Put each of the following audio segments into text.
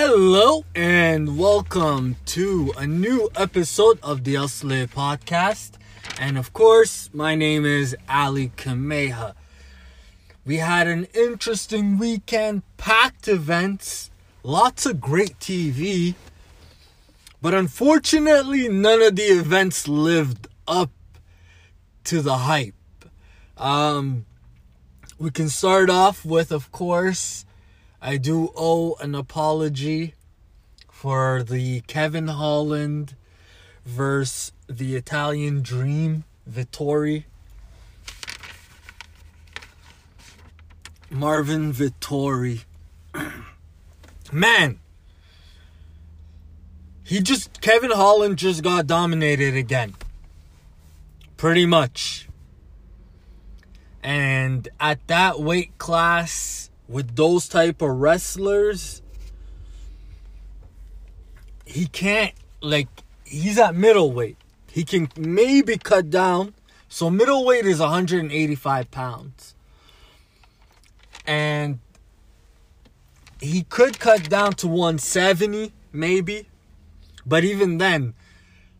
Hello and welcome to a new episode of the Elsle podcast. And of course, my name is Ali Kameha. We had an interesting weekend, packed events, lots of great TV, but unfortunately, none of the events lived up to the hype. Um, we can start off with, of course, I do owe an apology for the Kevin Holland versus the Italian Dream Vettori. Marvin Vettori. Man, he just, Kevin Holland just got dominated again. Pretty much. And at that weight class, with those type of wrestlers, he can't, like, he's at middleweight. He can maybe cut down. So middleweight is 185 pounds. And he could cut down to 170, maybe. But even then,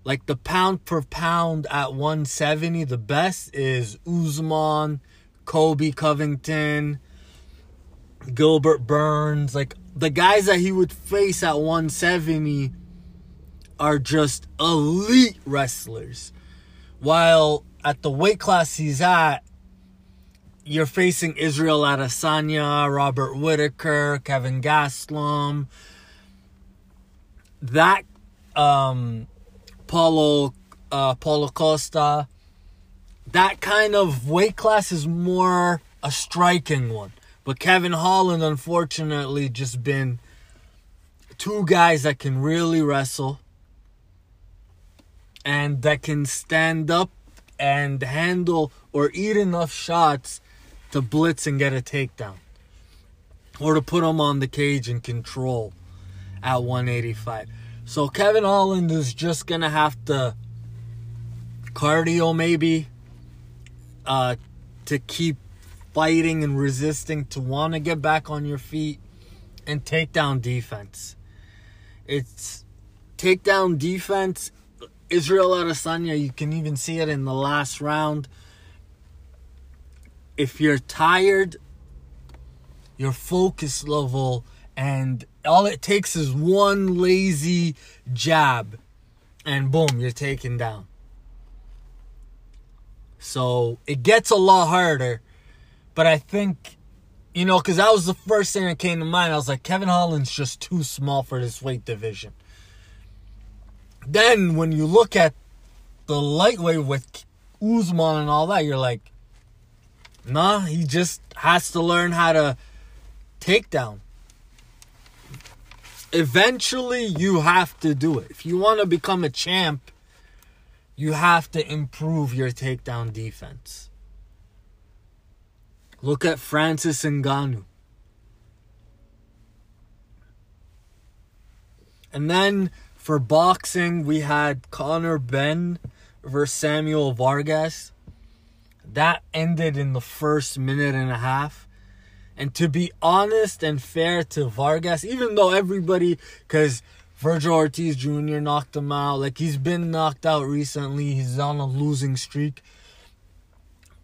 like the pound per pound at 170, the best is Usman, Colby Covington, Gilbert Burns. Like the guys that he would face at 170 are just elite wrestlers. While at the weight class he's at, you're facing Israel Adesanya, Robert Whitaker, Kelvin Gastelum. That um, Paulo uh, Paulo Costa. That kind of weight class is more a striking one. But Kevin Holland, unfortunately, just been two guys that can really wrestle and that can stand up and handle or eat enough shots to blitz and get a takedown or to put them on the cage and control at 185. So Kevin Holland is just going to have to cardio maybe uh, to keep fighting and resisting to want to get back on your feet and take down defense. It's takedown defense. Israel Adesanya, you can even see it in the last round. If you're tired, your focus level, and all it takes is one lazy jab, and boom, you're taken down. So it gets a lot harder but I think, you know, because that was the first thing that came to mind. I was like, Kevin Holland's just too small for this weight division. Then when you look at the lightweight with Usman and all that, you're like, nah, he just has to learn how to take down. Eventually, you have to do it. If you want to become a champ, you have to improve your takedown defense. Look at Francis Ngannou. And then for boxing, we had Conor Benn versus Samuel Vargas. That ended in the first minute and a half. And to be honest and fair to Vargas, even though everybody, because Vergil Ortiz Jr. knocked him out, like he's been knocked out recently, he's on a losing streak.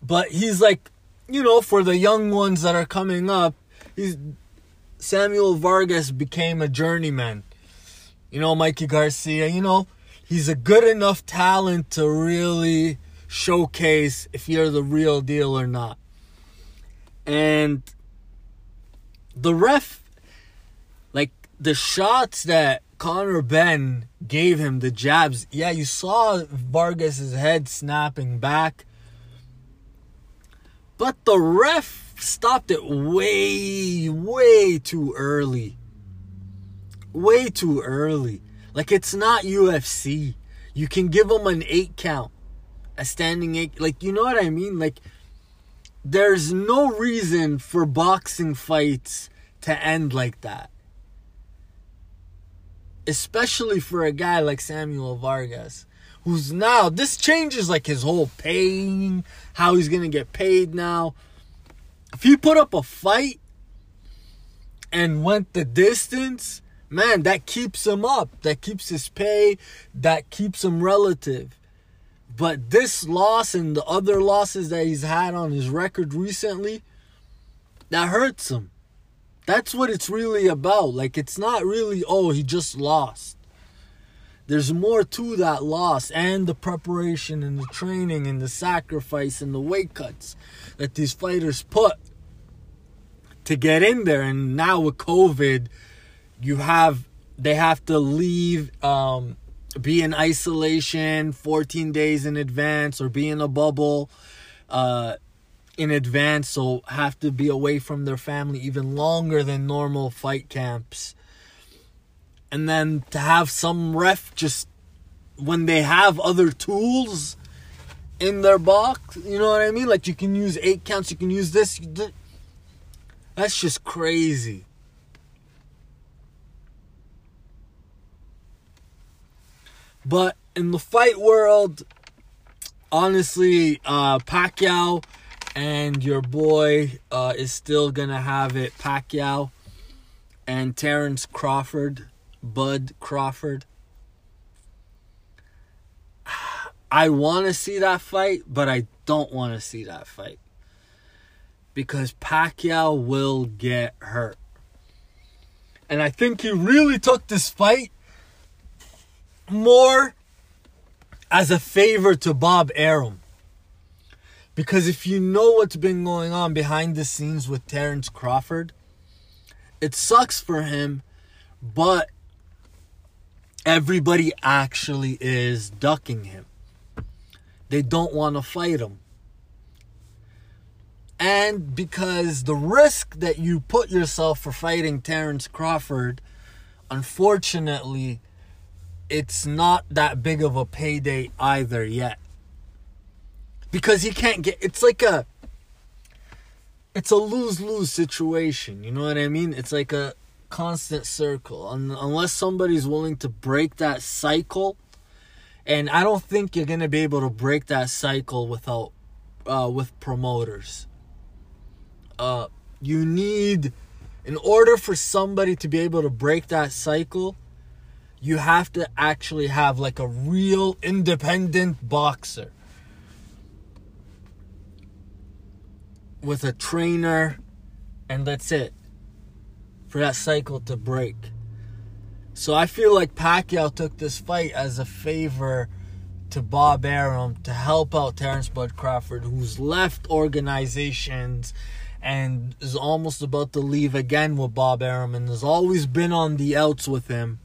But he's like you know, for the young ones that are coming up, he's Samuel Vargas became a journeyman. You know, Mikey Garcia, you know, he's a good enough talent to really showcase if you're the real deal or not. And the ref, like the shots that Conor Benn gave him, the jabs, yeah, you saw Vargas's head snapping back but the ref stopped it way, way too early. Way too early. Like it's not UFC. You can give them an eight count, a standing eight. Like, you know what I mean? Like, there's no reason for boxing fights to end like that. Especially for a guy like Samuel Vargas who's now this changes like his whole paying, how he's gonna get paid now. If he put up a fight and went the distance, man, that keeps him up. That keeps his pay. That keeps him relative. But this loss and the other losses that he's had on his record recently, that hurts him. That's what it's really about. Like, it's not really, oh, he just lost. There's more to that loss and the preparation and the training and the sacrifice and the weight cuts that these fighters put to get in there. And now with COVID, you have, they have to leave, um, be in isolation 14 days in advance or be in a bubble. Uh, in advance, so have to be away from their family even longer than normal fight camps. And then to have some ref just when they have other tools in their box, you know what I mean? Like you can use eight counts, you can use this. That's just crazy. But in the fight world, honestly, uh, Pacquiao and your boy uh, is still gonna have it Pacquiao and Terrence Crawford, Bud Crawford. I want to see that fight, but I don't want to see that fight because Pacquiao will get hurt. And I think he really took this fight more as a favor to Bob Arum. Because if you know what's been going on behind the scenes with Terrence Crawford, it sucks for him, but everybody actually is ducking him. They don't want to fight him. And because the risk that you put yourself for fighting Terrence Crawford, unfortunately, it's not that big of a payday either yet because he can't get it's like a it's a lose-lose situation you know what i mean it's like a constant circle. Unless somebody's willing to break that cycle and i don't think you're gonna be able to break that cycle without uh, with promoters. Uh, you need in order for somebody to be able to break that cycle you have to actually have like a real independent boxer. With a trainer, and that's it for that cycle to break. So I feel like Pacquiao took this fight as a favor to Bob Arum to help out Terrence Bud Crawford, who's left organizations and is almost about to leave again with Bob Arum and has always been on the outs with him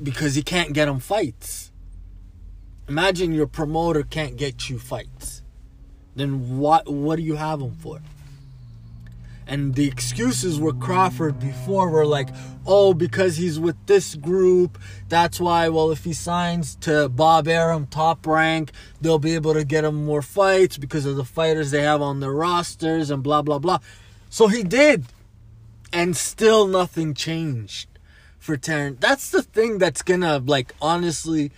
because he can't get him fights. Imagine your promoter can't get you fights then what what do you have him for? And the excuses were Crawford before were like, oh, because he's with this group, that's why. Well, if he signs to Bob Arum, top rank, they'll be able to get him more fights because of the fighters they have on their rosters and blah blah blah. So he did, and still nothing changed for Terrence. That's the thing that's gonna like honestly,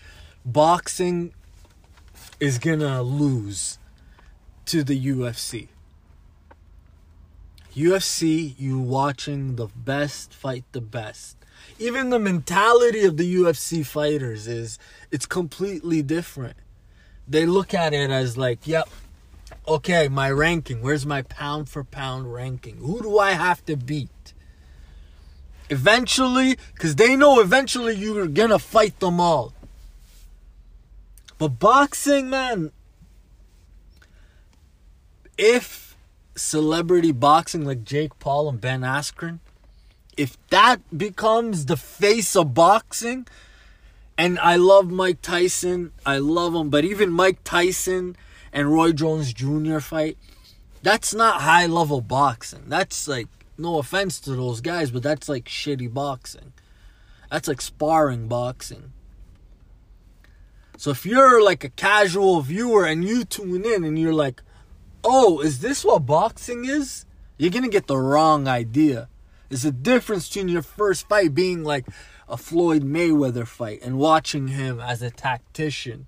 boxing is gonna lose to the UFC. UFC, you watching the best fight the best. Even the mentality of the UFC fighters is it's completely different. They look at it as like, yep, okay, my ranking. Where's my pound for pound ranking? Who do I have to beat? Eventually, because they know eventually you're gonna fight them all. But boxing, man, if celebrity boxing like Jake Paul and Ben Askren, if that becomes the face of boxing, and I love Mike Tyson, I love him, but even Mike Tyson and Roy Jones Jr. fight, that's not high level boxing. That's like, no offense to those guys, but that's like shitty boxing. That's like sparring boxing. So if you're like a casual viewer and you tune in and you're like, oh, is this what boxing is? You're gonna get the wrong idea. There's a difference between your first fight being like a Floyd Mayweather fight and watching him as a tactician.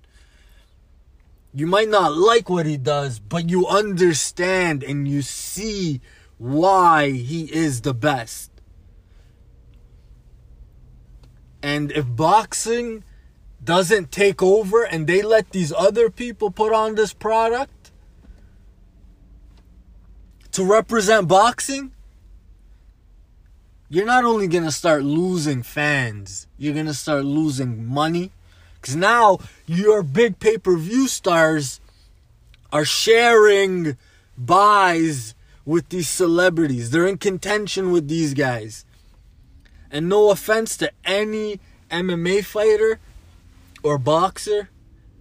You might not like what he does, but you understand and you see why he is the best. And if boxing doesn't take over and they let these other people put on this product to represent boxing, you're not only going to start losing fans, you're going to start losing money. Because now your big pay per view stars are sharing buys with these celebrities. They're in contention with these guys. And no offense to any MMA fighter or boxer,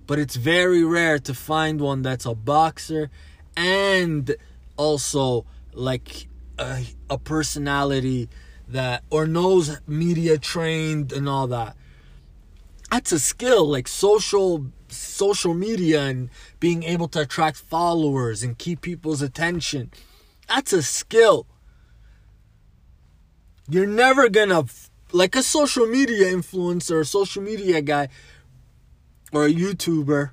but it's very rare to find one that's a boxer and also like a, a personality that or knows media trained and all that. That's a skill like social social media and being able to attract followers and keep people's attention. That's a skill. You're never gonna like a social media influencer, social media guy or a YouTuber,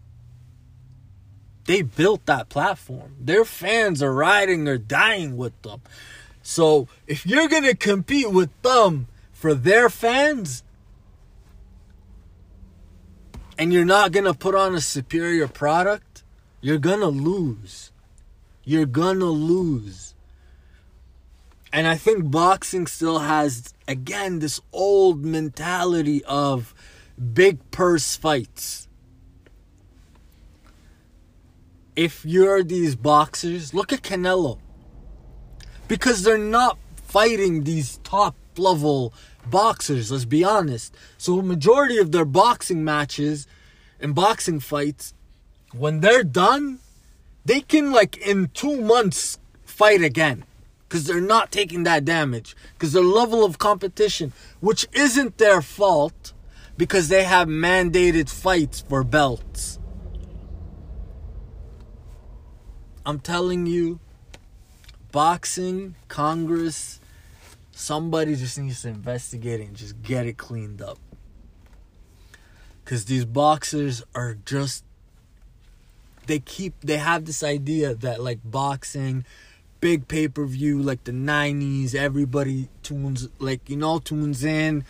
they built that platform. Their fans are riding or dying with them. So if you're going to compete with them for their fans, and you're not going to put on a superior product, you're going to lose. You're going to lose. And I think boxing still has, again, this old mentality of big purse fights if you're these boxers, look at Canelo. Because they're not fighting these top level boxers, let's be honest. So majority of their boxing matches and boxing fights, when they're done, they can like in two months fight again. Because they're not taking that damage. Because their level of competition, which isn't their fault, because they have mandated fights for belts. I'm telling you, boxing, Congress, somebody just needs to investigate it and just get it cleaned up. Because these boxers are just, they keep, they have this idea that like boxing, big pay per view, like the 90s, everybody tunes, like, you know, tunes in.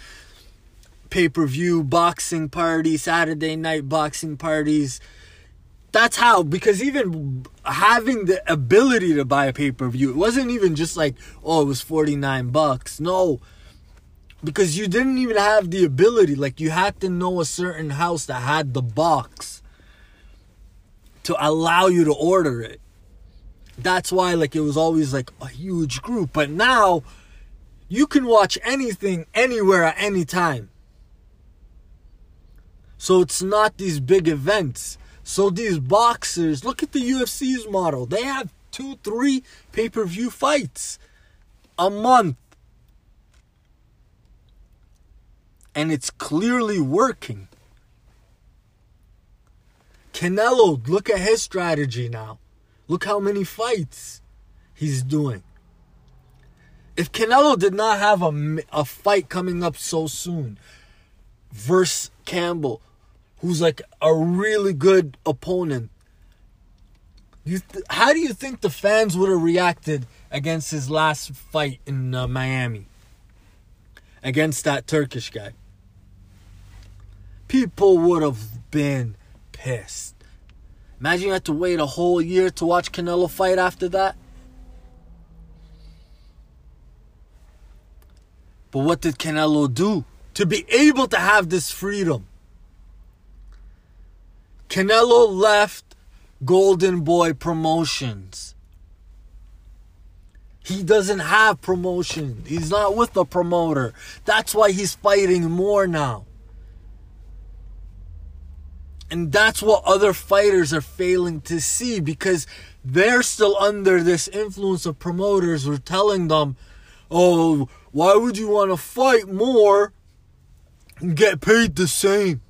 Pay per view boxing party, Saturday night boxing parties that's how because even having the ability to buy a pay-per-view it wasn't even just like oh it was 49 bucks. No. Because you didn't even have the ability like you had to know a certain house that had the box to allow you to order it. That's why like it was always like a huge group. But now you can watch anything anywhere at any time. So it's not these big events so these boxers, look at the UFC's model. They have two, three pay-per-view fights a month. And it's clearly working. Canelo, look at his strategy now. Look how many fights he's doing. If Canelo did not have a, a fight coming up so soon versus Campbell, who's like a really good opponent. You th- how do you think the fans would have reacted against his last fight in uh, Miami against that Turkish guy? People would have been pissed. Imagine you had to wait a whole year to watch Canelo fight after that. But what did Canelo do to be able to have this freedom? Canelo left Golden Boy Promotions. He doesn't have promotion. He's not with a promoter. That's why he's fighting more now. And that's what other fighters are failing to see because they're still under this influence of promoters who are telling them, oh, why would you want to fight more and get paid the same?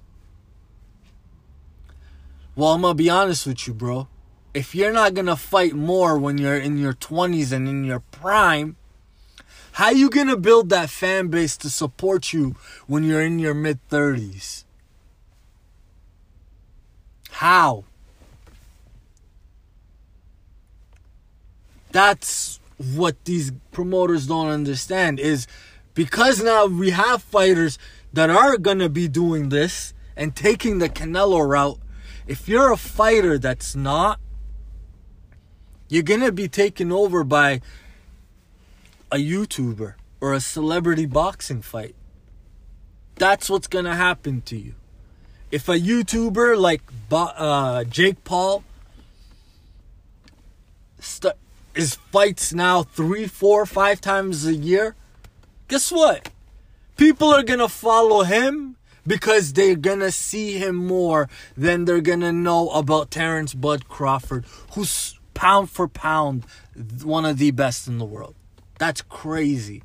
Well, I'm gonna be honest with you, bro. If you're not gonna fight more when you're in your 20s and in your prime, how you gonna build that fan base to support you when you're in your mid 30s? How? That's what these promoters don't understand is because now we have fighters that are gonna be doing this and taking the Canelo route, if you're a fighter that's not, you're gonna be taken over by a YouTuber or a celebrity boxing fight. That's what's gonna happen to you. If a YouTuber like uh, Jake Paul st- is fights now three, four, five times a year, guess what? People are gonna follow him because they're gonna see him more than they're gonna know about Terrence Bud Crawford, who's pound for pound one of the best in the world. That's crazy.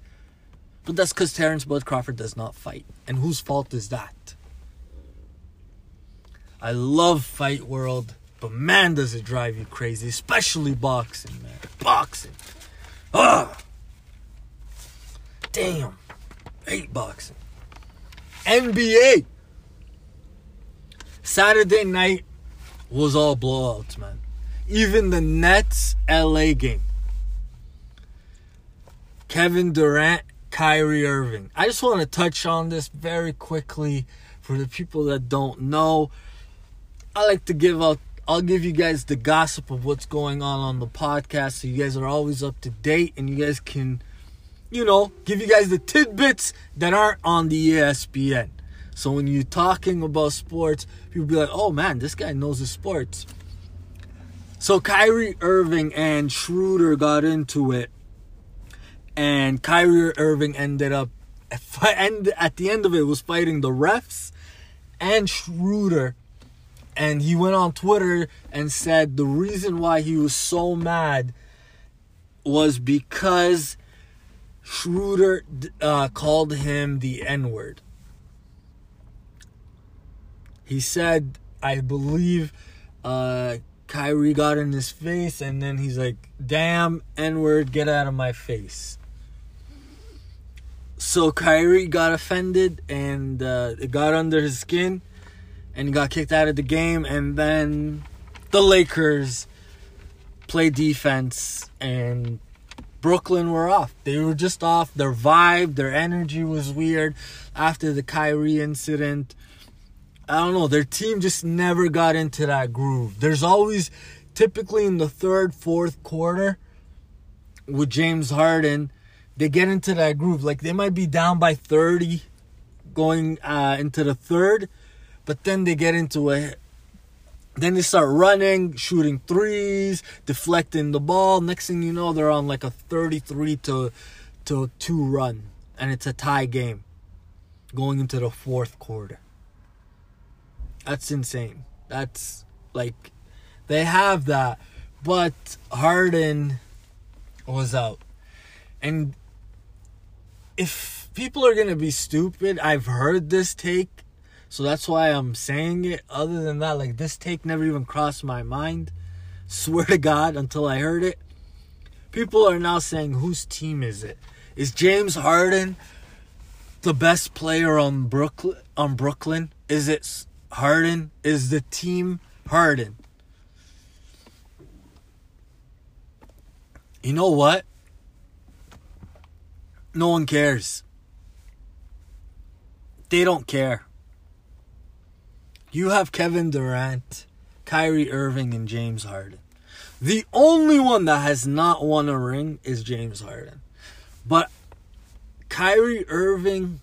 But that's because Terrence Bud Crawford does not fight. And whose fault is that? I love Fight World, but man, does it drive you crazy, especially boxing, man. Boxing. Ah! Damn. hate boxing. NBA. Saturday night was all blowouts, man. Even the Nets LA game. Kevin Durant, Kyrie Irving. I just want to touch on this very quickly for the people that don't know. I like to give out I'll give you guys the gossip of what's going on on the podcast so you guys are always up to date and you guys can you know, give you guys the tidbits that aren't on the ESPN. So when you're talking about sports, people be like, "Oh man, this guy knows the sports." So Kyrie Irving and Schroeder got into it, and Kyrie Irving ended up, at the end of it, was fighting the refs and Schroeder, and he went on Twitter and said the reason why he was so mad was because Schroeder uh, called him the N word. He said, I believe uh, Kyrie got in his face, and then he's like, damn, N word, get out of my face. So Kyrie got offended and uh, it got under his skin and he got kicked out of the game. And then the Lakers play defense and Brooklyn were off. They were just off. Their vibe, their energy was weird after the Kyrie incident. I don't know. Their team just never got into that groove. There's always, typically in the third, fourth quarter, with James Harden, they get into that groove. Like they might be down by 30 going uh, into the third, but then they get into a then they start running, shooting threes, deflecting the ball. Next thing you know, they're on like a 33 to to 2 run and it's a tie game going into the fourth quarter. That's insane. That's like they have that, but Harden was out. And if people are going to be stupid, I've heard this take so that's why I'm saying it. Other than that, like this take never even crossed my mind. Swear to God, until I heard it. People are now saying, whose team is it? Is James Harden the best player on Brooklyn? On Brooklyn, is it Harden? Is the team Harden? You know what? No one cares. They don't care. You have Kevin Durant, Kyrie Irving, and James Harden. The only one that has not won a ring is James Harden. But Kyrie Irving,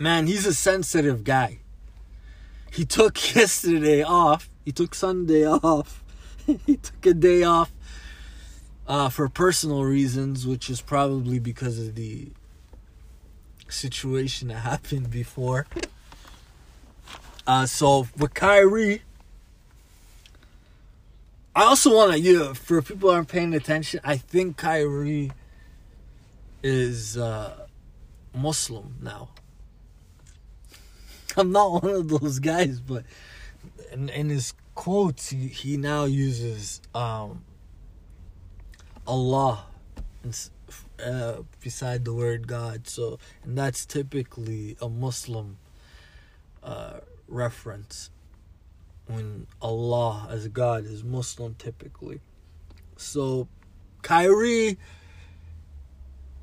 man, he's a sensitive guy. He took yesterday off. He took Sunday off. he took a day off uh, for personal reasons, which is probably because of the situation that happened before. Uh, so with Kyrie, I also want to, you for people aren't paying attention, I think Kyrie is uh, Muslim now. I'm not one of those guys, but in, in his quotes, he, he now uses um, Allah uh, beside the word God. So, and that's typically a Muslim uh, reference when Allah as God is Muslim typically. So Kyrie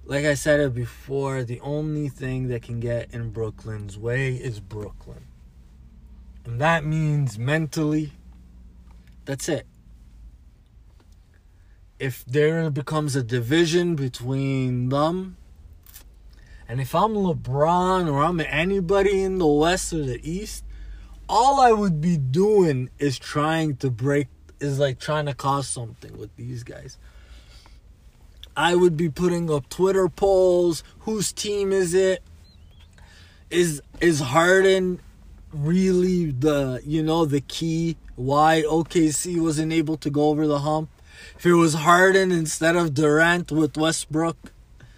like I said it before, the only thing that can get in Brooklyn's way is Brooklyn. And that means mentally, that's it. If there becomes a division between them, and if I'm LeBron or I'm anybody in the West or the East, all I would be doing is trying to break, is like trying to cause something with these guys. I would be putting up Twitter polls. Whose team is it? Is is Harden really the you know the key why OKC wasn't able to go over the hump? If it was Harden instead of Durant with Westbrook,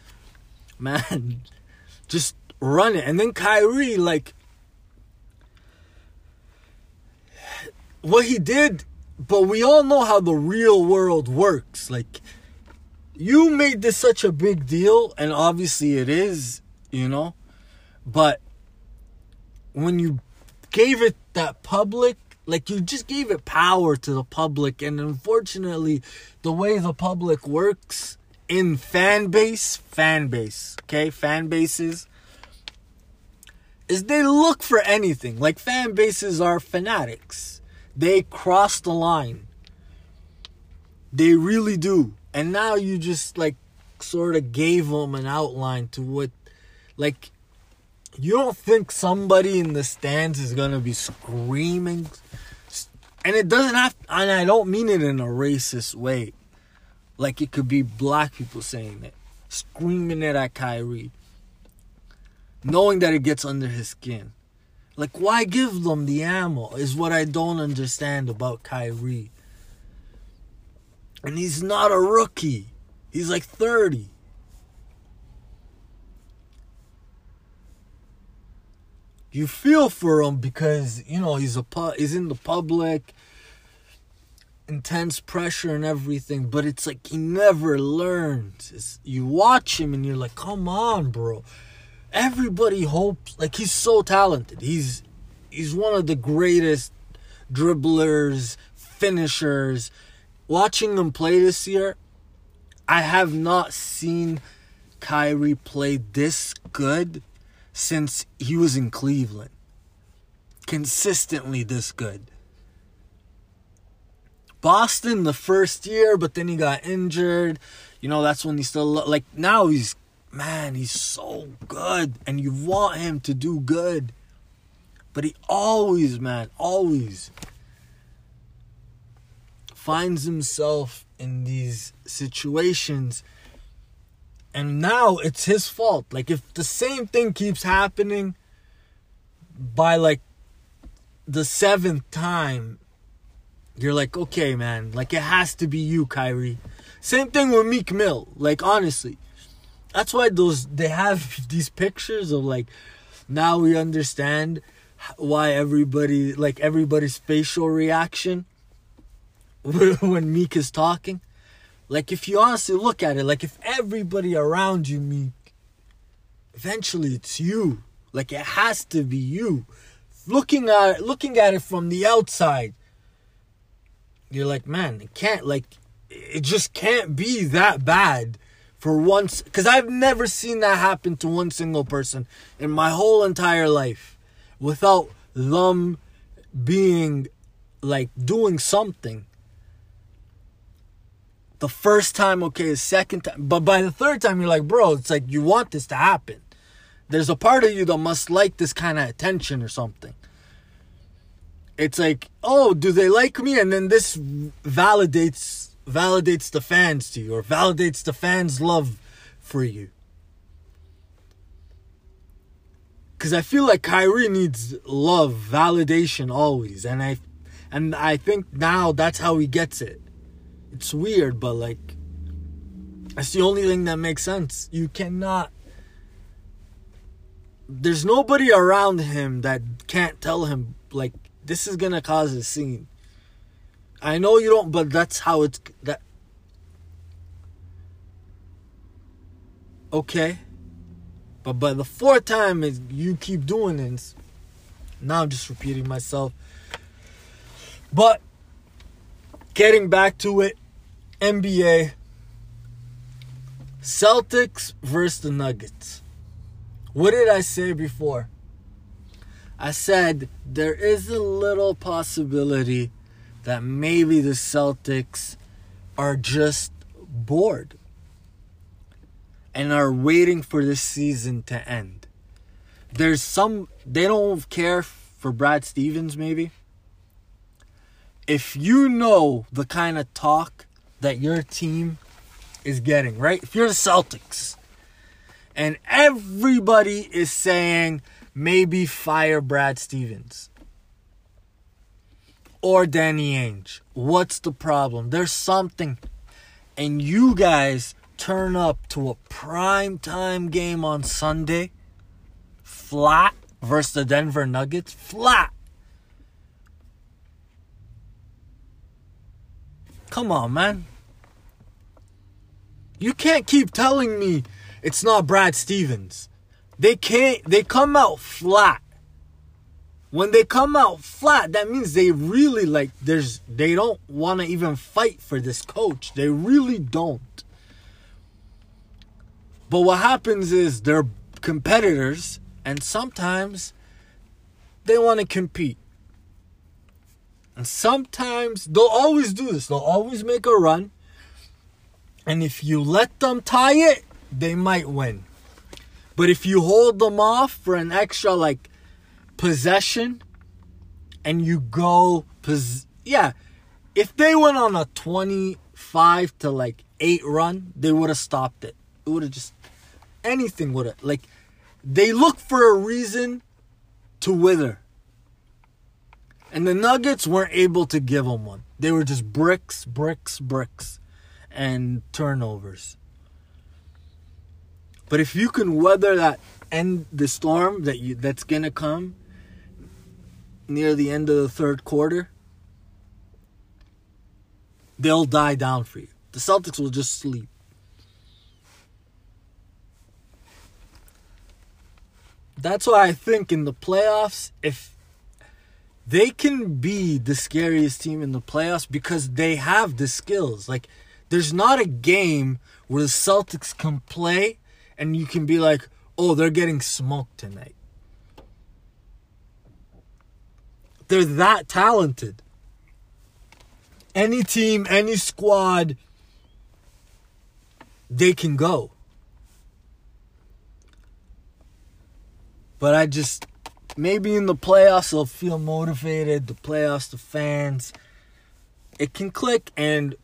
man, just run it. And then Kyrie, like what he did, but we all know how the real world works. Like you made this such a big deal, and obviously it is, you know, but when you gave it that public, like you just gave it power to the public, and unfortunately, the way the public works in fan base, fan base, okay, fan bases, is they look for anything. Like fan bases are fanatics. They cross the line. They really do. And now you just like sort of gave them an outline to what like you don't think somebody in the stands is gonna be screaming and it doesn't have and i don't mean it in a racist way. Like it could be black people saying it screaming it at Kyrie knowing that it gets under his skin like why give them the ammo is what i don't understand about Kyrie and he's not a rookie. He's like 30. You feel for him because, you know, he's a pu- he's in the public, intense pressure and everything, but it's like he never learns. It's, you watch him and you're like, "Come on, bro." Everybody hopes like he's so talented. He's he's one of the greatest dribblers, finishers, watching him play this year, I have not seen Kyrie play this good since he was in Cleveland. Consistently this good. Boston the first year, but then he got injured. You know, that's when he still like now he's man, he's so good and you want him to do good. But he always, man, always finds himself in these situations. And now it's his fault. Like if the same thing keeps happening by like the seventh time you're like okay man like it has to be you Kyrie. Same thing with Meek Mill. Like honestly that's why those they have these pictures of like now we understand why everybody like everybody's facial reaction when Meek is talking. Like if you honestly look at it, like if everybody around you Meek, eventually it's you. Like it has to be you. Looking at looking at it from the outside, you're like, man, it can't like it just can't be that bad for once because I've never seen that happen to one single person in my whole entire life without them being like doing something the first time, okay, the second time, but by the third time, you're like, bro, it's like you want this to happen. There's a part of you that must like this kind of attention or something. It's like, oh, do they like me? And then this validates validates the fans to you, or validates the fans' love for you. Cause I feel like Kyrie needs love, validation always, and I, and I think now that's how he gets it it's weird, but like that's the only thing that makes sense. You cannot there's nobody around him that can't tell him like this is gonna cause a scene. I know you don't, but that's how it's that. Okay, but by the fourth time is you keep doing this. Now I'm just repeating myself. But getting back to it, NBA Celtics versus the Nuggets. What did I say before? I said there is a little possibility that maybe the Celtics are just bored and are waiting for this season to end. There's some, they don't care for Brad Stevens, maybe. If you know the kind of talk that your team is getting, right? If you're the Celtics and everybody is saying maybe fire Brad Stevens or Danny Ainge, what's the problem? There's something. And you guys turn up to a prime time game on Sunday flat versus the Denver Nuggets flat. Come on, man. You can't keep telling me it's not Brad Stevens. They can't they come out flat. When they come out flat, that means they really like there's they don't want to even fight for this coach. They really don't. But what happens is they're competitors and sometimes they want to compete. And sometimes they'll always do this. They'll always make a run and if you let them tie it, they might win. But if you hold them off for an extra like possession and you go pos- yeah, if they went on a 25 to like 8 run, they would have stopped it. It would have just anything would have like they look for a reason to wither. And the Nuggets weren't able to give them one. They were just bricks, bricks, bricks and turnovers. But if you can weather that end the storm that you that's gonna come near the end of the third quarter, they'll die down for you. The Celtics will just sleep. That's why I think in the playoffs, if they can be the scariest team in the playoffs because they have the skills. Like there's not a game where the Celtics can play and you can be like, oh, they're getting smoked tonight. They're that talented. Any team, any squad, they can go. But I just, maybe in the playoffs, they'll feel motivated. The playoffs, the fans, it can click. And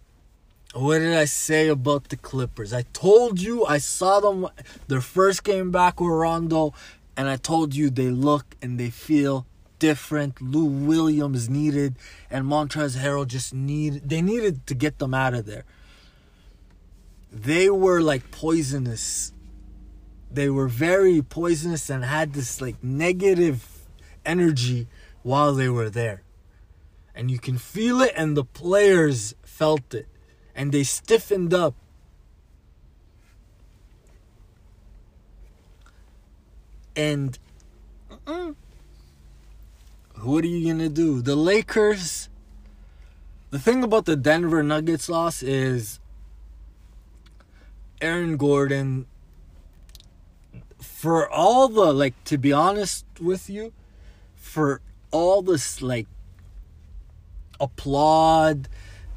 what did I say about the Clippers? I told you I saw them their first game back with Rondo, and I told you they look and they feel different. Lou Williams needed, and Montrezl Harrell just need. They needed to get them out of there. They were like poisonous. They were very poisonous and had this like negative energy while they were there. And you can feel it, and the players felt it and they stiffened up. And what are you going to do? The Lakers. The thing about the Denver Nuggets loss is Aaron Gordon for all the like to be honest with you for all this like applaud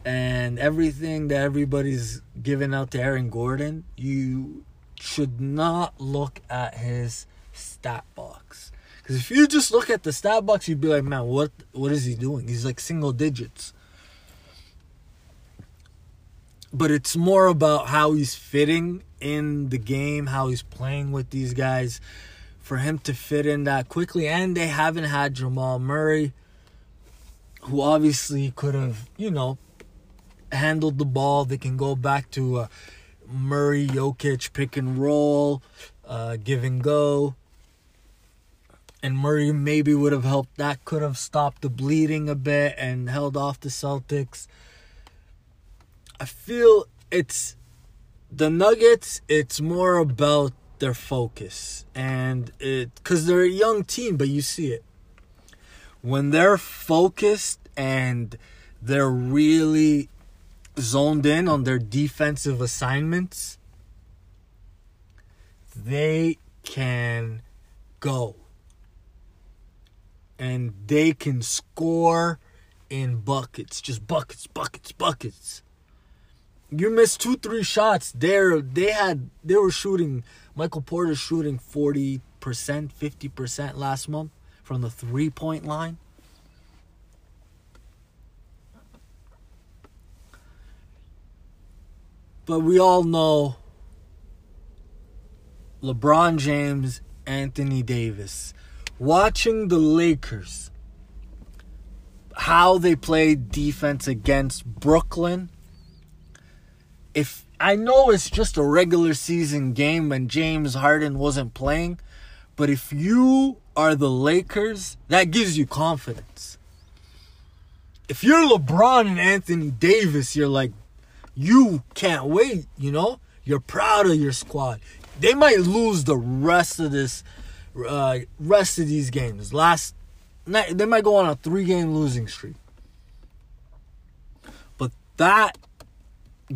and everything that everybody's giving out to Aaron Gordon, you should not look at his stat box. Because if you just look at the stat box, you'd be like, man, what what is he doing? He's like single digits. But it's more about how he's fitting in the game, how he's playing with these guys, for him to fit in that quickly. And they haven't had Jamal Murray, who obviously could have, you know, handled the ball. They can go back to uh, Murray, Jokic, pick and roll, uh, give and go. And Murray maybe would have helped. That could have stopped the bleeding a bit and held off the Celtics. I feel it's the Nuggets. It's more about their focus and it because they're a young team, but you see it when they're focused and they're really zoned in on their defensive assignments, they can go and they can score in buckets, just buckets, buckets, buckets. You missed two, three shots. There, they had, they were shooting. Michael Porter shooting forty percent, fifty percent last month from the three point line. But we all know LeBron James, Anthony Davis. Watching the Lakers, how they played defense against Brooklyn. If I know it's just a regular season game and James Harden wasn't playing, but if you are the Lakers, that gives you confidence. If you're LeBron and Anthony Davis, you're like, you can't wait, you know? You're proud of your squad. They might lose the rest of this, uh, rest of these games. Last night, they might go on a three game losing streak. But that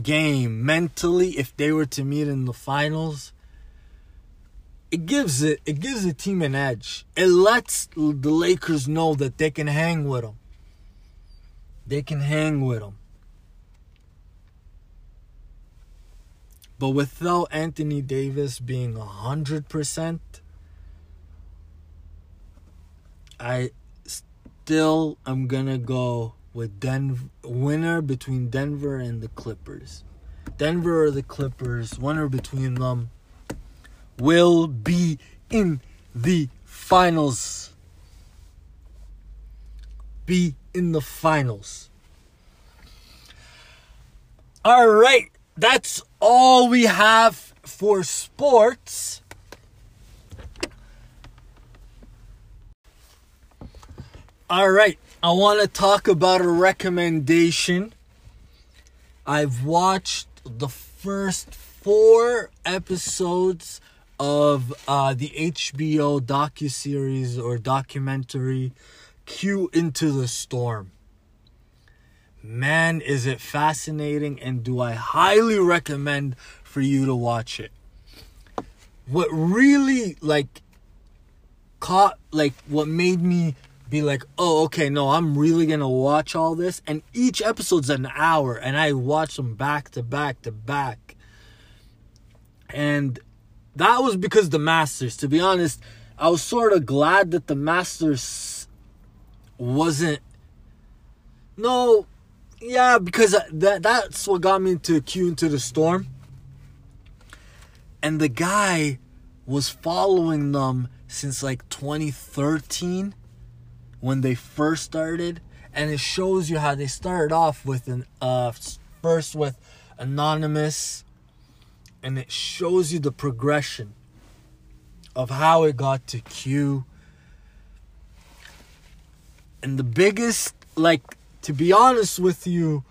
game, mentally, if they were to meet in the finals, it gives it it gives the team an edge. It lets the Lakers know that they can hang with them. They can hang with them. But without Anthony Davis being 100%, I still am to go with Denver winner between Denver and the Clippers. Denver or the Clippers, winner between them will be in the finals. Be in the finals. All right, that's all we have for sports. All right, I want to talk about a recommendation. I've watched the first four episodes of uh, the HBO docu series or documentary "Q Into the Storm." Man, is it fascinating, and do I highly recommend for you to watch it. What really like caught like what made me be like, oh, okay, no, I'm really gonna watch all this. And each episode's an hour, and I watch them back to back to back. And that was because the Masters. To be honest, I was sort of glad that the Masters wasn't. No, yeah, because that that's what got me to Q into the storm. And the guy was following them since like 2013 when they first started and it shows you how they started off with an uh first with anonymous and it shows you the progression of how it got to Q. And the biggest, like, to be honest with you,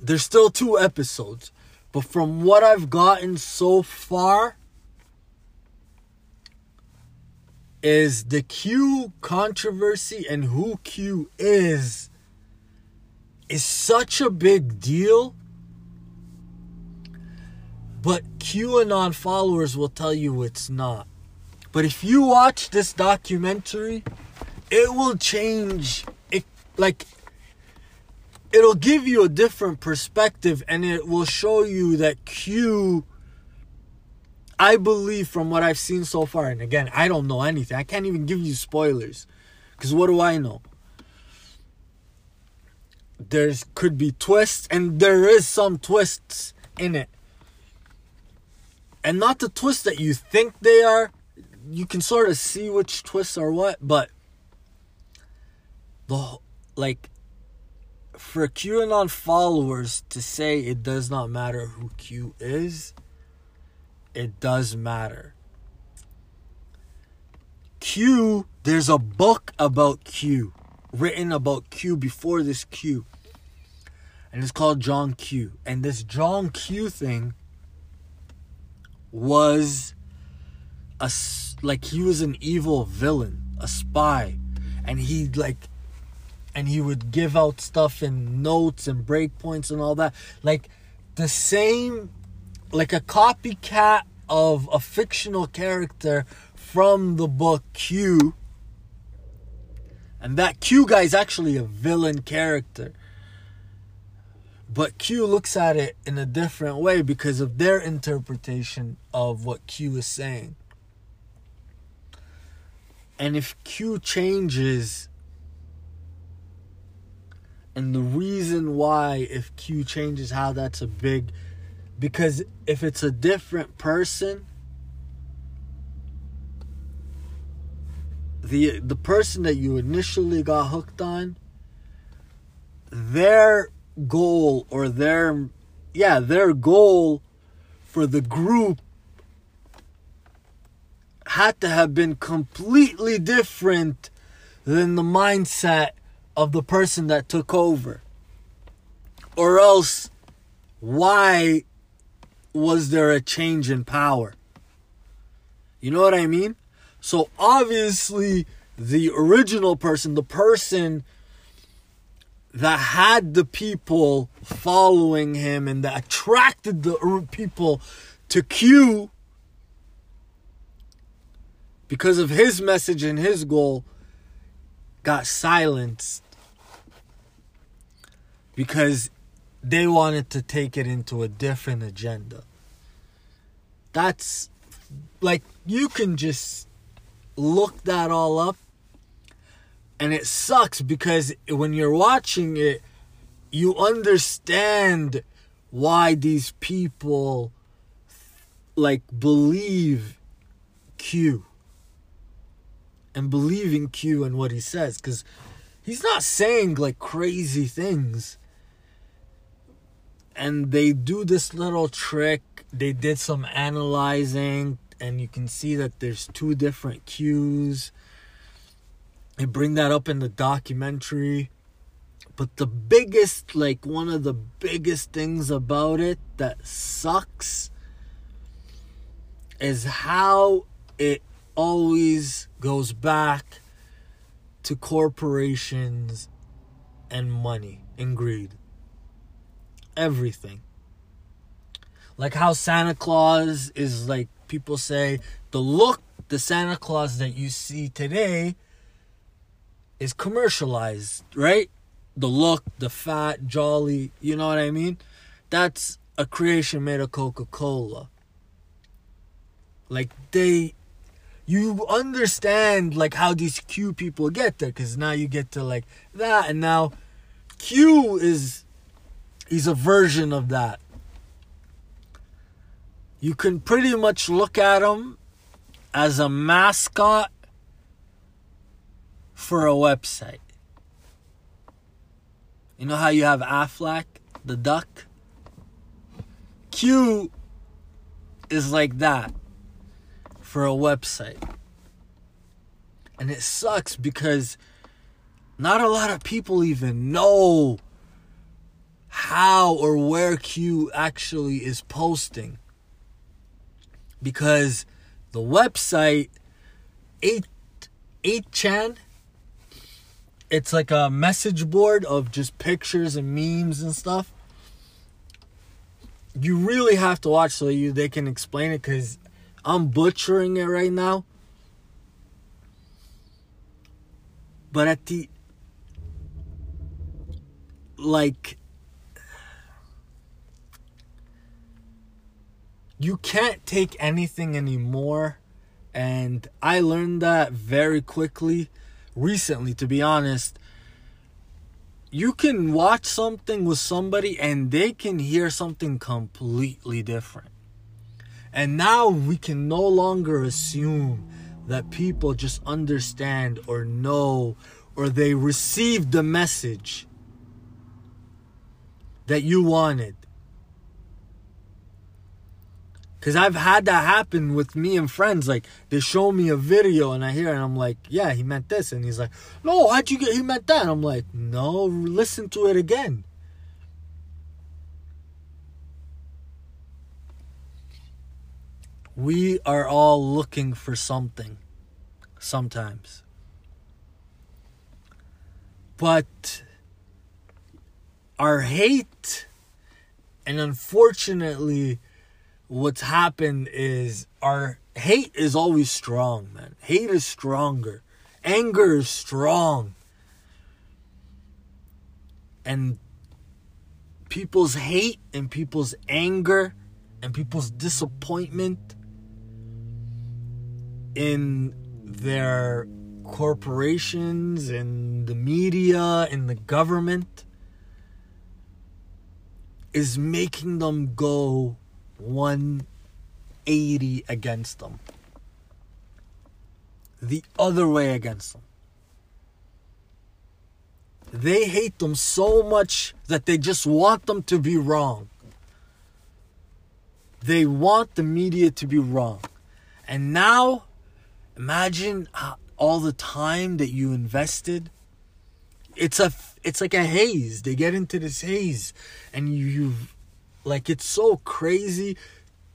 there's still two episodes. But from what I've gotten so far, is the Q controversy and who Q is is such a big deal but QAnon followers will tell you it's not. But if you watch this documentary, it will change it like it'll give you a different perspective and it will show you that Q I believe from what I've seen so far and again, I don't know anything. I can't even give you spoilers cuz what do I know? There's could be twists and there is some twists in it and not the twist that you think they are. You can sort of see which twists are what, but the like for QAnon followers to say it does not matter who Q is, it does matter. Q, there's a book about Q, written about Q before this Q. And it's called John Q. And this John Q thing was a like he was an evil villain, a spy, and he like and he would give out stuff in notes and breakpoints and all that. Like the same like a copycat of a fictional character from the book Q. And that Q guy is actually a villain character. But Q looks at it in a different way because of their interpretation of what Q is saying. And if Q changes, and the reason why, if Q changes, how that's a big. Because if it's a different person, the the person that you initially got hooked on, their goal or their yeah, their goal for the group had to have been completely different than the mindset of the person that took over. Or else, why was there a change in power? You know what I mean? So obviously, the original person, the person that had the people following him and that attracted the people to Q because of his message and his goal got silenced because they wanted to take it into a different agenda. That's like you can just look that all up and it sucks because when you're watching it you understand why these people like believe Q and believe in Q and what he says because he's not saying like crazy things. And they do this little trick. They did some analyzing, and you can see that there's two different Qs. They bring that up in the documentary. But the biggest, like, one of the biggest things about it that sucks is how it always goes back to corporations and money and greed. Everything. Like how Santa Claus is like people say the look the Santa Claus that you see today is commercialized, right? The look, the fat, jolly, you know what I mean? That's a creation made of Coca-Cola. Like they you understand like how these Q people get there because now you get to like that and now Q is he's a version of that. You can pretty much look at him as a mascot for a website. You know how you have Aflac, the duck? Q is like that for a website. And it sucks because not a lot of people even know how or where Q actually is posting. Because the website 8 8chan it's like a message board of just pictures and memes and stuff. You really have to watch so you they can explain it cuz I'm butchering it right now. But at the like you can't take anything anymore. And I learned that very quickly recently to be honest. You can watch something with somebody and they can hear something completely different. And now we can no longer assume that people just understand or know or they received the message that you wanted. Cause I've had that happen with me and friends. Like they show me a video and I hear it and I'm like, yeah, he meant this. And he's like, no, how'd you get he meant that? And I'm like, no, listen to it again. we are all looking for something sometimes. But our hate and unfortunately what's happened is our hate is always strong, man. Hate is stronger. Anger is strong. And people's hate and people's anger and people's disappointment in their corporations and the media and the government is making them go 180 against them. The other way against them. They hate them so much that they just want them to be wrong. They want the media to be wrong. And now, imagine uh, all the time that you invested. It's a it's like a haze. They get into this haze and you you like it's so crazy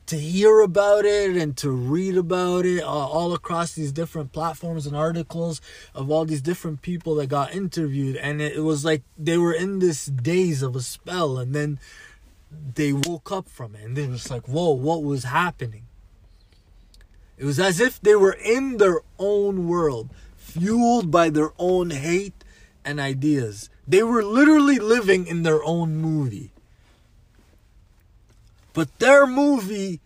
to hear about it and to read about it uh, all across these different platforms and articles of all these different people that got interviewed. And it, it was like they were in this daze of a spell and then they woke up from it and they were just like whoa what was happening? It was as if they were in their own world fueled by their own hate and ideas. They were literally living in their own movie but their movie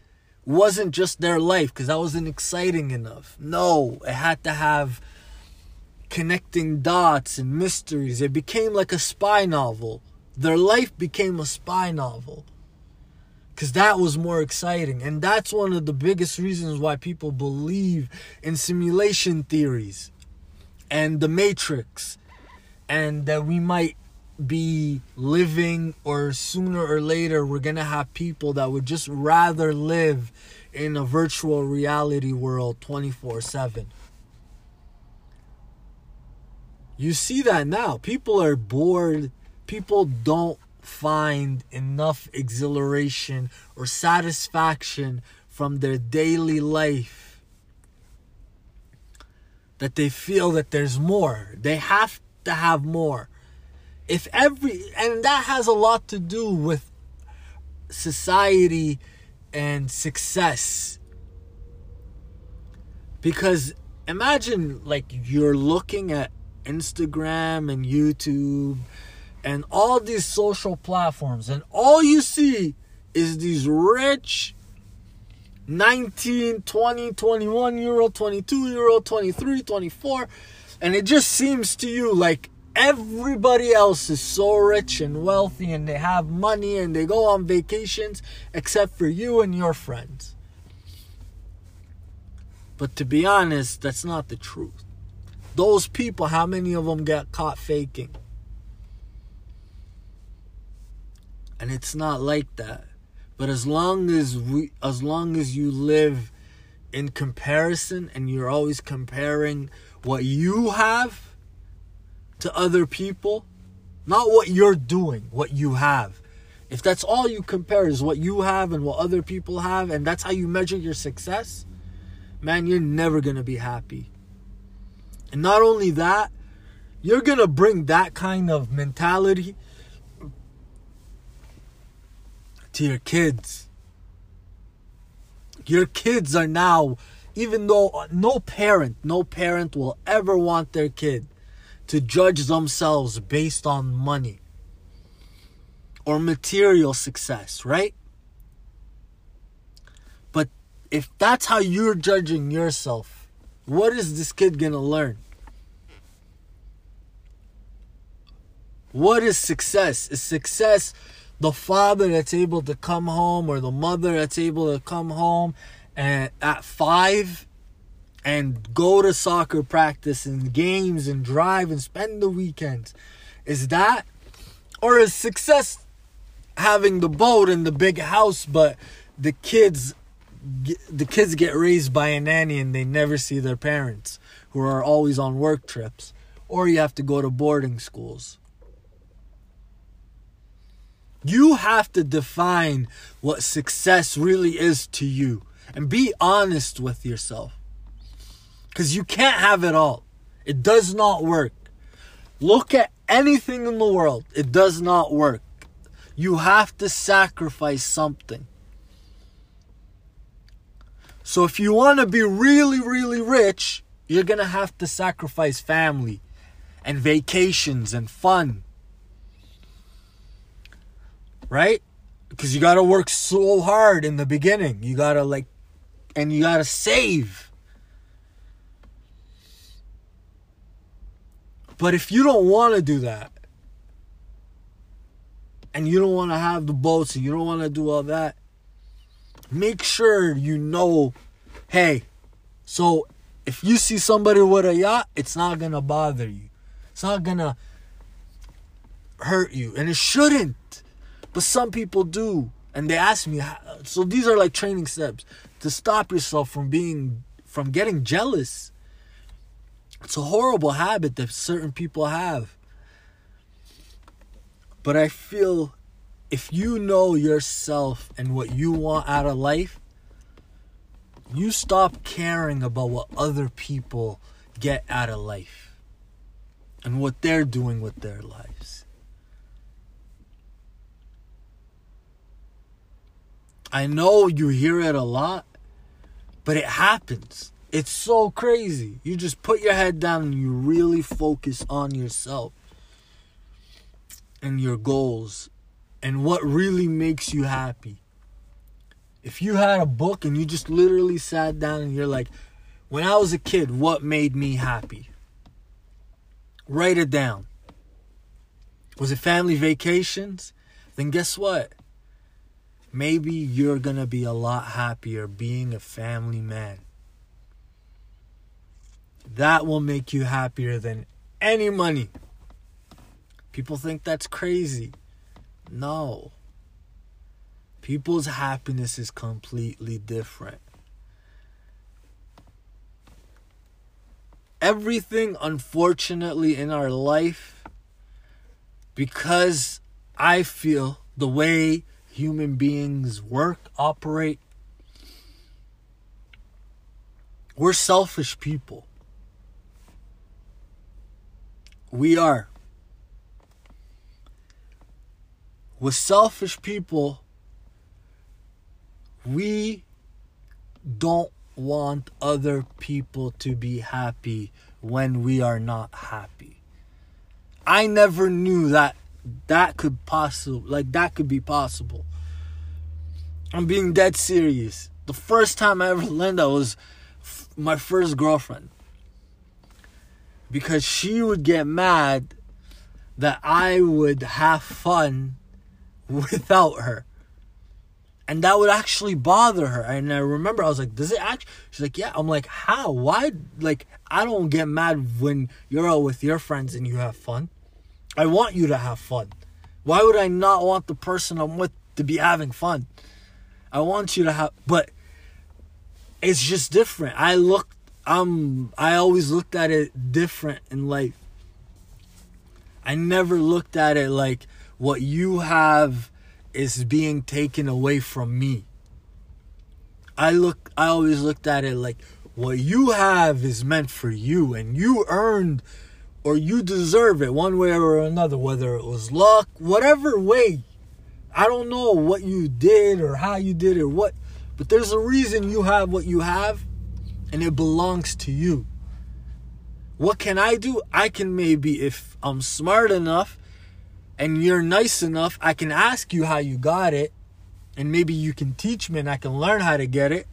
wasn't just their life because that wasn't exciting enough. No, it had to have connecting dots and mysteries. It became like a spy novel. Their life became a spy novel because that was more exciting. And that's one of the biggest reasons why people believe in simulation theories and the Matrix and that we might be living or sooner or later we're going to have people that would just rather live in a virtual reality world 24/7. You see that now. People are bored. People don't find enough exhilaration or satisfaction from their daily life that they feel that there's more. They have to have more if every and that has a lot to do with society and success. Because imagine like you're looking at Instagram and YouTube and all these social platforms and all you see is these rich 19 20 21 year old 22 year old 23 24 and it just seems to you like Everybody else is so rich and wealthy and they have money and they go on vacations except for you and your friends. But to be honest, that's not the truth. Those people, how many of them get caught faking? And it's not like that. But as long as we as long as you live in comparison and you're always comparing what you have to other people, not what you're doing, what you have. If that's all you compare is what you have and what other people have, and that's how you measure your success, man, you're never gonna be happy. And not only that, you're gonna bring that kind of mentality to your kids. Your kids are now, even though no parent, no parent will ever want their kid to judge themselves based on money or material success, right? But if that's how you're judging yourself, what is this kid gonna learn? What is success? Is success the father that's able to come home or the mother that's able to come home and at five and go to soccer practice and games and drive and spend the weekends. Is that or is success having the boat and the big house but the kids the kids get raised by a nanny and they never see their parents who are always on work trips or you have to go to boarding schools. You have to define what success really is to you and be honest with yourself. Because you can't have it all. It does not work. Look at anything in the world, it does not work. You have to sacrifice something. So if you want to be really, really rich, you're going to have to sacrifice family and vacations and fun. Right? Because you got to work so hard in the beginning. You got to, like, and you got to save. But if you don't want to do that, and you don't want to have the boats and you don't want to do all that, make sure you know hey, so if you see somebody with a yacht, it's not going to bother you. It's not going to hurt you. And it shouldn't. But some people do. And they ask me, so these are like training steps to stop yourself from being, from getting jealous. It's a horrible habit that certain people have. But I feel if you know yourself and what you want out of life, you stop caring about what other people get out of life and what they're doing with their lives. I know you hear it a lot, but it happens. It's so crazy. You just put your head down and you really focus on yourself and your goals and what really makes you happy. If you had a book and you just literally sat down and you're like, when I was a kid, what made me happy? Write it down. Was it family vacations? Then guess what? Maybe you're to be a lot happier being a family man. That will make you happier than any money. People think that's crazy. No. People's happiness is completely different. Everything, unfortunately, in our life, because I feel the way human beings work, operate, we're selfish people. We are. With selfish people, we don't want other people to be happy when we are not happy. I never knew that that could possible like that could be possible. I'm being dead serious. The first time I ever learned that was f- my first girlfriend. Because she would get mad that I would have fun without her and that would actually bother her. And I remember I was like, "Does it actually?" She's like, "Yeah." I'm like, "How? Why?" Like, I don't get mad when you're out with your friends and you have fun. I want you to have fun. Why would I not want the person I'm with to be having fun? I want you to have, but it's just different. I look, um, I always looked at it different in life. I never looked at it like what you have is being taken away from me. I look I always looked at it like what you have is meant for you and you earned or you deserve it one way or another whether it was luck whatever way I don't know what you did or how you did it or what but there's a reason you have what you have and it belongs to you. What can I do? I can maybe if I'm smart enough and you're nice enough, I can ask you how you got it. And maybe you can teach me and I can learn how to get it.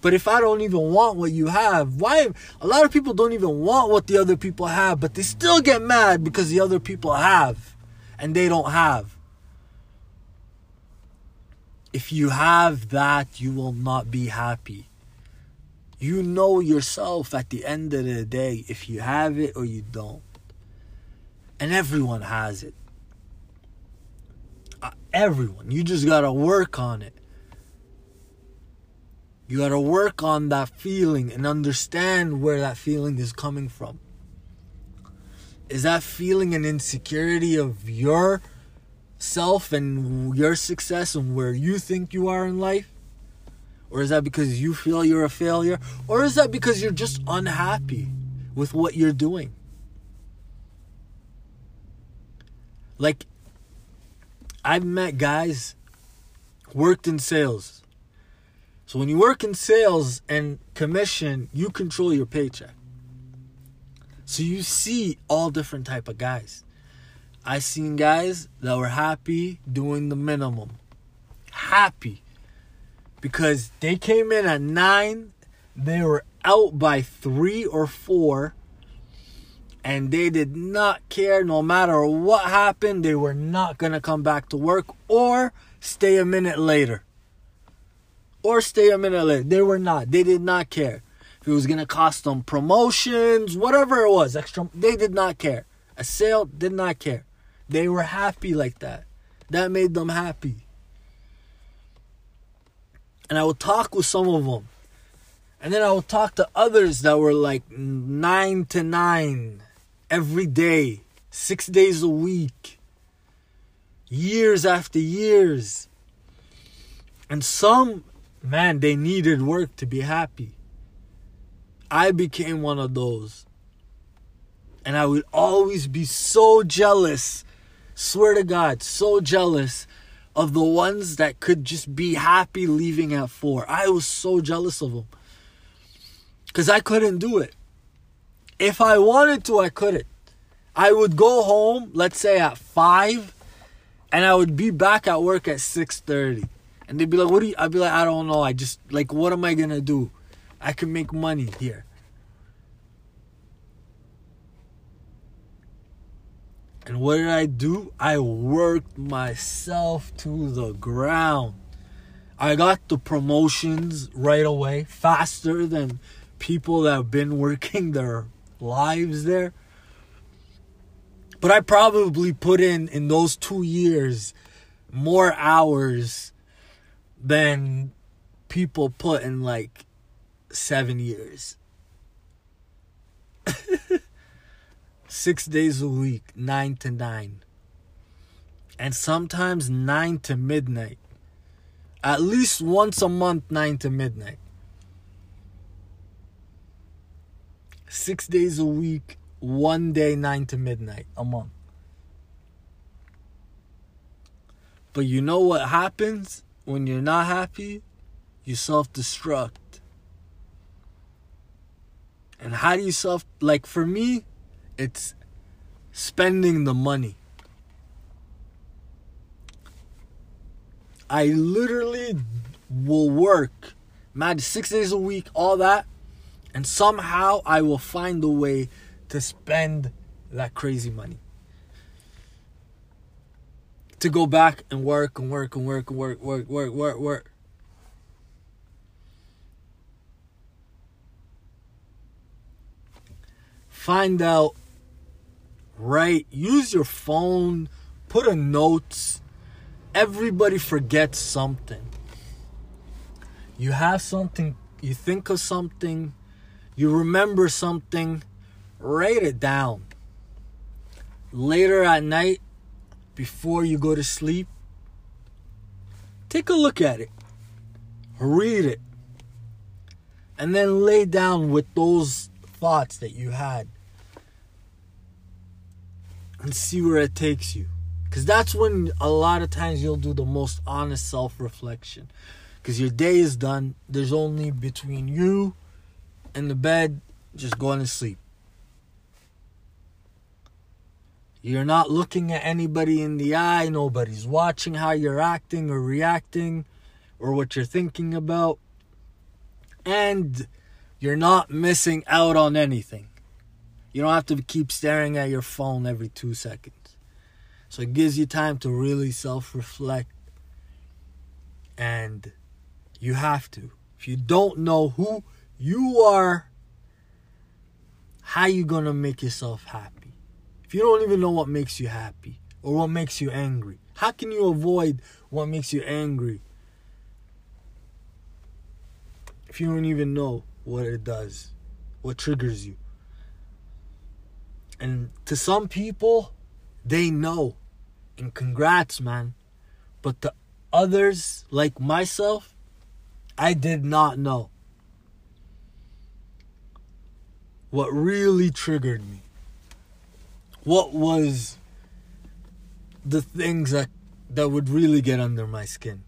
But if I don't even want what you have, why? A lot of people don't even want what the other people have, but they still get mad because the other people have and they don't have. If you have that, you will not be happy. You know yourself at the end of the day if you have it or you don't. And everyone has it. Uh, everyone. You just got to work on it. You got to work on that feeling and understand where that feeling is coming from. Is that feeling an insecurity of your self and your success and where you think you are in life? Or is that because you feel you're a failure? Or is that because you're just unhappy with what you're doing? Like, I've met guys worked in sales. So when you work in sales and commission, you control your paycheck. So you see all different type of guys. I seen guys that were happy doing the minimum. Happy. Because they came in at 9, they were out by 3 or 4 and they did not care no matter what happened, they were not going to come back to work or stay a minute later. Or stay a minute later. They were not. They did not care. If it was going to cost them promotions, whatever it was, extra, they did not care. A sale did not care. They were happy like that. That made them happy. And I would talk with some of them. And then I would talk to others that were like 9 to 9 every day, six days a week, years after years. And some, man, they needed work to be happy. I became one of those. And I would always be so jealous, swear to God, so jealous of the ones that could just be happy leaving at four. I was so jealous of them. Because I couldn't do it. If I wanted to, I couldn't. I would go home, let's say at five, and I would be back at work at six thirty. And they'd be like, "What do you?" I'd be like, "I don't know. I just like, what am I gonna do? I can make money here." And what did I do? I worked myself to the ground. I got the promotions right away, faster than people that have been working their lives there. But I probably put in in those 2 years more hours than people put in like 7 years. 6 days a week, 9 to 9. And sometimes 9 to midnight. At least once a month 9 to midnight. six days a week, one day, nine to midnight a month. But you know what happens when you're not happy? You self destruct. And how do you self, like for me, it's spending the money. I literally will work, man, six days a week, all that, and somehow I will find a way to spend that crazy money. To go back and work and work and work and work, work, work, work, work. Find out, right? Use your phone, put a notes. Everybody forgets something. You have something, you think of something, you remember something, write it down. Later at night, before you go to sleep, take a look at it, read it, and then lay down with those thoughts that you had and see where it takes you. Because that's when a lot of times you'll do the most honest self reflection. Because your day is done, there's only between you and the bed, just going to sleep. You're not looking at anybody in the eye. Nobody's watching how you're acting or reacting or what you're thinking about. And you're not missing out on anything. You don't have to keep staring at your phone every two seconds. So it gives you time to really self reflect. And you have to. If you don't know who you are how you gonna make yourself happy if you don't even know what makes you happy or what makes you angry how can you avoid what makes you angry if you don't even know what it does what triggers you and to some people they know and congrats man but to others like myself i did not know what really triggered me. What was the things that that would really get under my skin.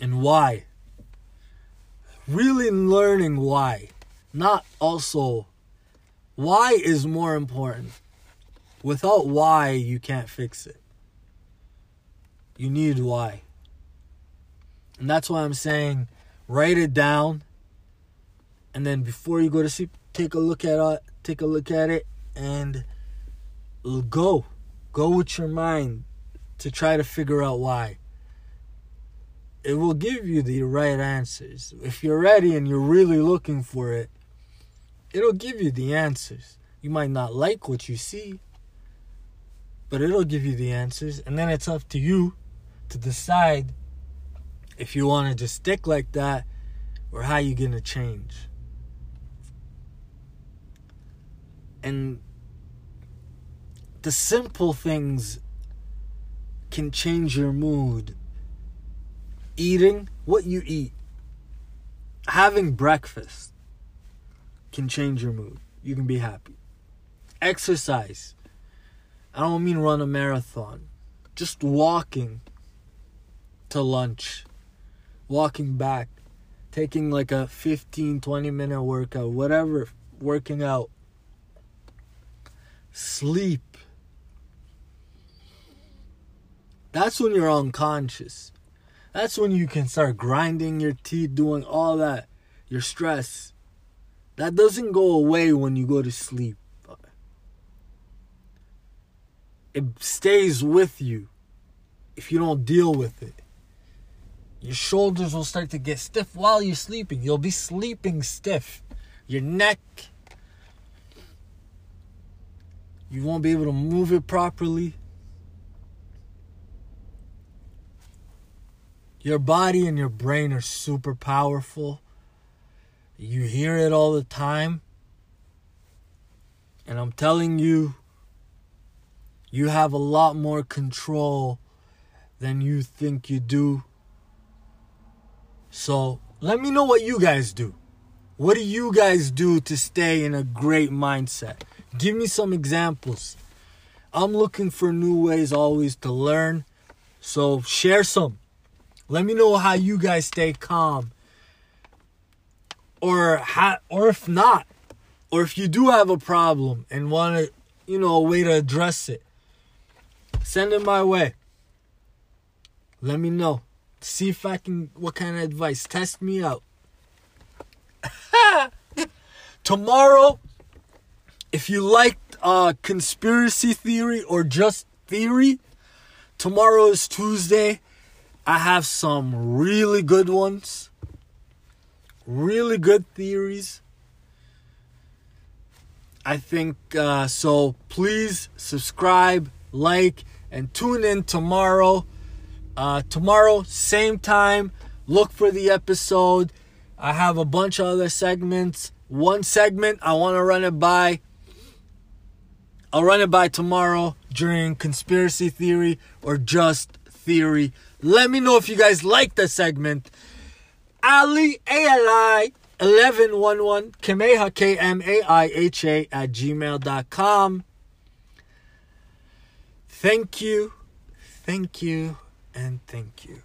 And why? really learning why, not also why is more important. Without why, you can't fix it. You need why. And that's why I'm saying write it down and then before you go to sleep take a look at it take a look at it and go go with your mind to try to figure out why it will give you the right answers if you're ready and you're really looking for it it'll give you the answers. You might not like what you see but it'll give you the answers and then it's up to you to decide if you want to just stick like that or how you're going to change. And the simple things can change your mood. Eating what you eat, having breakfast can change your mood. You can be happy. Exercise. I don't mean run a marathon. Just walking to lunch, walking back, taking like a 15, 20 minute workout, whatever, working out sleep. That's when you're unconscious. That's when you can start grinding your teeth, doing all that. Your stress. That doesn't go away when you go to sleep. It stays with you if you don't deal with it. Your shoulders will start to get stiff while you're sleeping. You'll be sleeping stiff. Your neck You won't be able to move it properly. Your body and your brain are super powerful. You hear it all the time. And I'm telling you, you have a lot more control than you think you do. So let me know what you guys do. What do you guys do to stay in a great mindset? Give me some examples. I'm looking for new ways always to learn. So share some. Let me know how you guys stay calm. Or how, or if not, or if you do have a problem and want to, you know, a way to address it, send it my way. Let me know. See if I can what kind of advice. Test me out. Tomorrow if you like uh, conspiracy theory or just theory, tomorrow is Tuesday. I have some really good ones, really good theories. I think uh, so. Please subscribe, like, and tune in tomorrow. Uh, tomorrow, same time. Look for the episode. I have a bunch of other segments. One segment I want to run it by I'll run it by tomorrow during conspiracy theory or just theory. Let me know if you guys like the segment. Ali A-L-I 1111 Kameha, K-M-A-I-H-A at gmail.com. Thank you, thank you, and thank you.